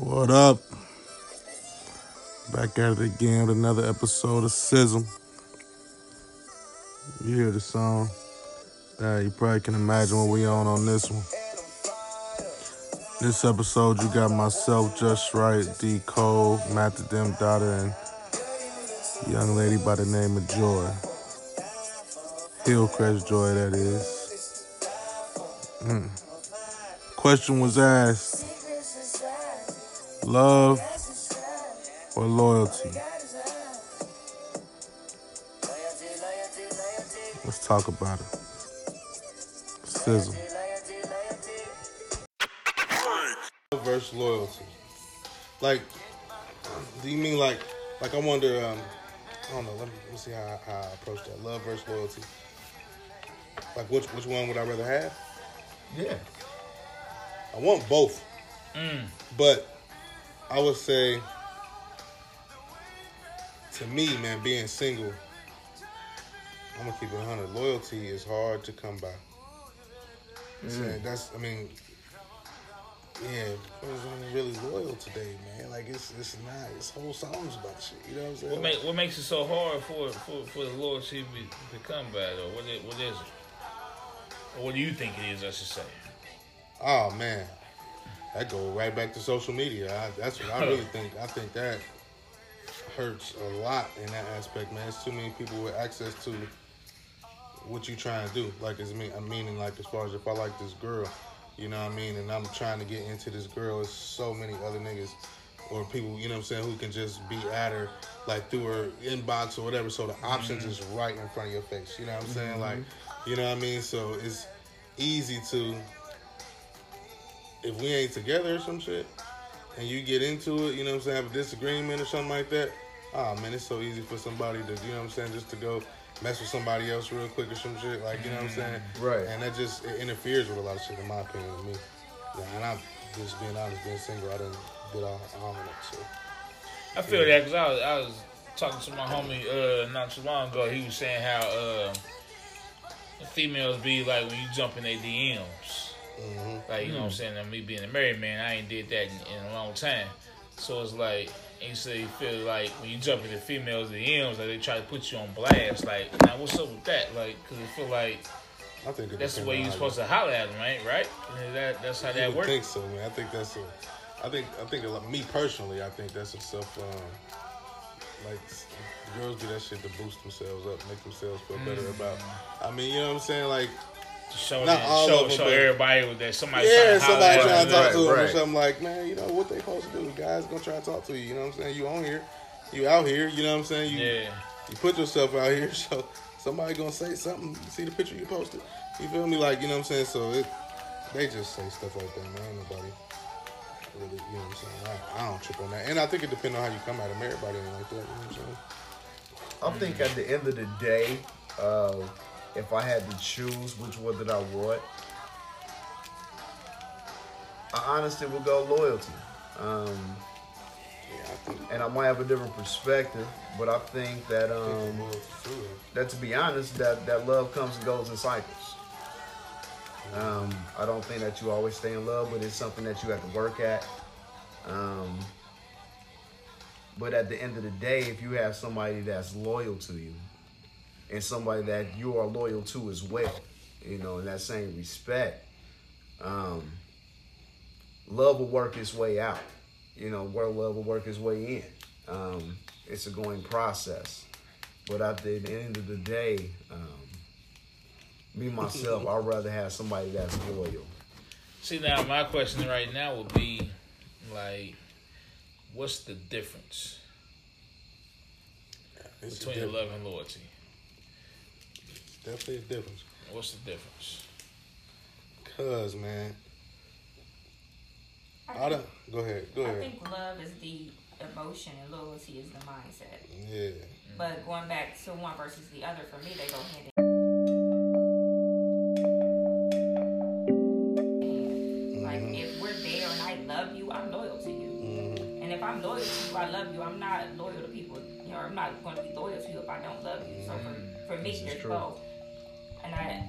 What up? Back at it again with another episode of Sizzle. You hear the song? Uh, you probably can imagine what we on on this one. This episode, you got myself, Just Right, D. Cole, Matt the Daughter, and young lady by the name of Joy. Hillcrest Joy, that is. Mm. Question was asked love or loyalty? Let's talk about it. Sizzle. Versus loyalty. Like, do you mean like, like I wonder, um, I don't know, let me, let me see how, how I approach that. Love versus loyalty. Like, which, which one would I rather have? Yeah. I want both. But I would say, to me, man, being single, I'm gonna keep it 100. Loyalty is hard to come by. Mm. Saying that's, I mean, yeah, who's really loyal today, man? Like it's, it's not. It's whole songs about shit. You know what I'm saying? What, make, what makes it so hard for for, for the loyalty to come by though? What is, what is it? Or what do you think it is? I should say. Oh man, that go right back to social media. I, that's what I really think. I think that hurts a lot in that aspect, man. It's too many people with access to what you trying to do. Like, it's me. I'm meaning like as far as if I like this girl, you know what I mean, and I'm trying to get into this girl. It's so many other niggas or people, you know what I'm saying, who can just be at her like through her inbox or whatever. So the options mm-hmm. is right in front of your face. You know what I'm saying? Mm-hmm. Like, you know what I mean? So it's easy to if we ain't together or some shit, and you get into it, you know what I'm saying, have a disagreement or something like that, oh man, it's so easy for somebody to, you know what I'm saying, just to go mess with somebody else real quick or some shit, like, you know what I'm saying? Right. And that just it interferes with a lot of shit, in my opinion, with me. Yeah, and I'm just being honest, being single, I didn't get all, all of that shit. I feel that because I was, I was talking to my homie uh, not too long ago. He was saying how uh, females be like when you jump in their DMs. Like, you know what I'm saying? And me being a married man, I ain't did that in, in a long time. So it's like, and so you feel like when you jump into females' DMs, like they try to put you on blast. Like, now what's up with that? Like, because I feel like I think that's the way you're supposed to holler at them, right? Right? And that, that's how I that works. think so, man. I think that's a. I think I think a me personally, I think that's a self. Um, like girls do that shit to boost themselves up, make themselves feel better Mm. about. I mean, you know what I'm saying? Like, Show, Not them, all show, of them, show but- everybody that somebody yeah, trying to somebody at trying to them. talk to them or right. something like, man, you know what they supposed to do? Guys gonna try to talk to you. You know what I'm saying? You on here, you out here. You know what I'm saying? You Yeah. you put yourself out here, so somebody gonna say something. See the picture you posted. You feel me? Like you know what I'm saying? So it, they just say stuff like that, man. Nobody really, you know what I'm saying? I, I don't trip on that, and I think it depends on how you come at them. Everybody ain't like that. You know what I'm saying? I think at the end of the day, uh, if I had to choose which one that I want, I honestly would go loyalty. Um, and I might have a different perspective, but I think that um, that to be honest, that that love comes and goes in cycles. Um, I don't think that you always stay in love, but it's something that you have to work at. Um, but at the end of the day, if you have somebody that's loyal to you and somebody that you are loyal to as well, you know, in that same respect, um, love will work its way out. You know, where love will work its way in. Um, it's a going process. But at the end of the day, um, me myself, I'd rather have somebody that's loyal. See now, my question right now would be like, what's the difference It's between difference. love and loyalty? Definitely a difference. What's the difference? Cause man, I don't. Go ahead. Go I ahead. think love is the emotion and loyalty is the mindset. Yeah. But going back to one versus the other, for me, they go hand in hand. Like, if we're there and I love you, I'm loyal to you. Mhm. And if I'm loyal to you, I love you. I'm not loyal to people. You know, I'm not going to be loyal to you if I don't love you. So for, for me, This is there's both. And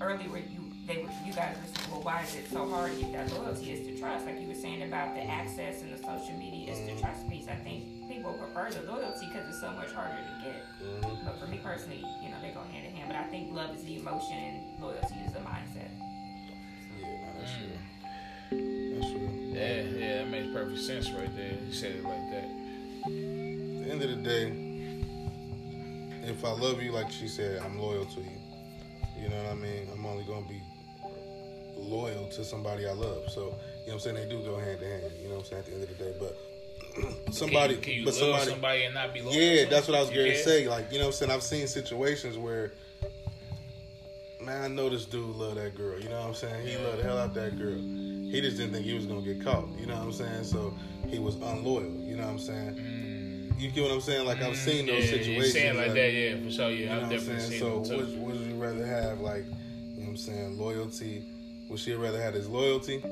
I earlier you they were, you guys were saying, well, why is it so hard to get that loyalty? Is the trust, like you were saying about the access and the social media, it's the trust piece. I think people prefer the loyalty because it's so much harder to get. Mm-hmm. But for me personally, you know, they go hand in hand. But I think love is the emotion and loyalty is the mindset. Yeah, no, that's true. That's true. Yeah, yeah, that makes perfect sense right there. You said it like that. At the end of the day, if I love you, like she said, I'm loyal to you. You know what I mean? I'm only gonna be loyal to somebody I love. So, you know what I'm saying? They do go hand in hand. You know what I'm saying? At the end of the day, but somebody, can you, can you but love somebody, somebody and not be loyal? yeah, that's what I was to say. Like, you know what I'm saying? I've seen situations where, man, I know this dude love that girl. You know what I'm saying? He loved the hell out that girl. He just didn't think he was going to get caught. You know what I'm saying? So he was unloyal. You know what I'm saying? You get what I'm saying? Like, I've seen those Mm. yeah, situations. You saying like like- that, yeah, for sure. you Yeah, know I've what I'm definitely saying? seen So, them too. would you rather have, like, you know what I'm saying, loyalty? Would she rather have his loyalty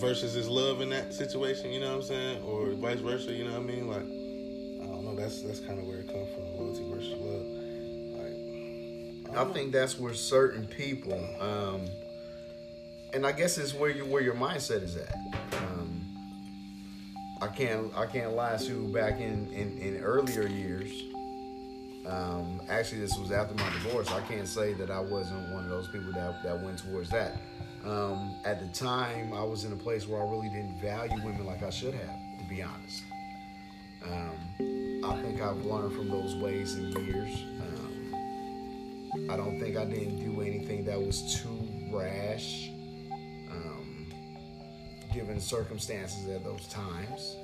versus his love in that situation? You know what I'm saying? Or vice versa? You know what I mean? Like, I don't know. That's that's kind of where it comes from loyalty versus love. Like, I think that's where certain people, um, and I guess it's where you where your mindset is at. Um, I can't I can't lie to you. Back in in, in earlier years, um, actually this was after my divorce. I can't say that I wasn't one of those people that that went towards that. Um, at the time, I was in a place where I really didn't value women like I should have, to be honest. Um, I think I've learned from those ways in years. Um, I don't think I didn't do anything that was too rash, um, given circumstances at those times.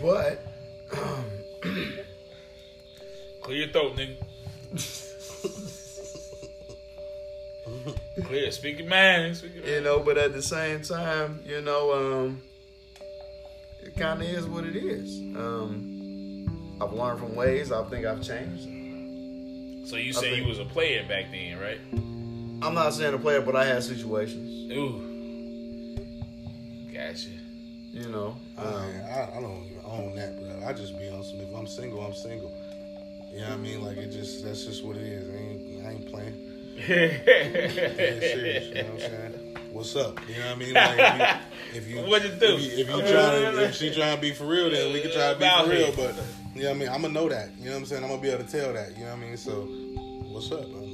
But Clear your throat, nigga. Clear. Speak your mind. Speak your you mind. know, but at the same time, you know, um, it kind of is what it is. Um, I've learned from ways. I think I've changed. So you say think- you was a player back then, right? I'm not saying a player, but I had situations. Ooh. Gotcha. You know, I, um, I, I don't even own that, bro. I just be on some. If I'm single, I'm single. You know what I mean? Like it just that's just what it is. I ain't, I ain't playing. Dead serious. You know what I'm saying? What's up? You know what I mean? Like if you, if you What'd you do? If you, if you trying to, if she trying to be for real, then we can try to be for real. But you know what I mean? I'm gonna know that. You know what I'm saying? I'm gonna be able to tell that. You know what I mean? So what's up? I'm,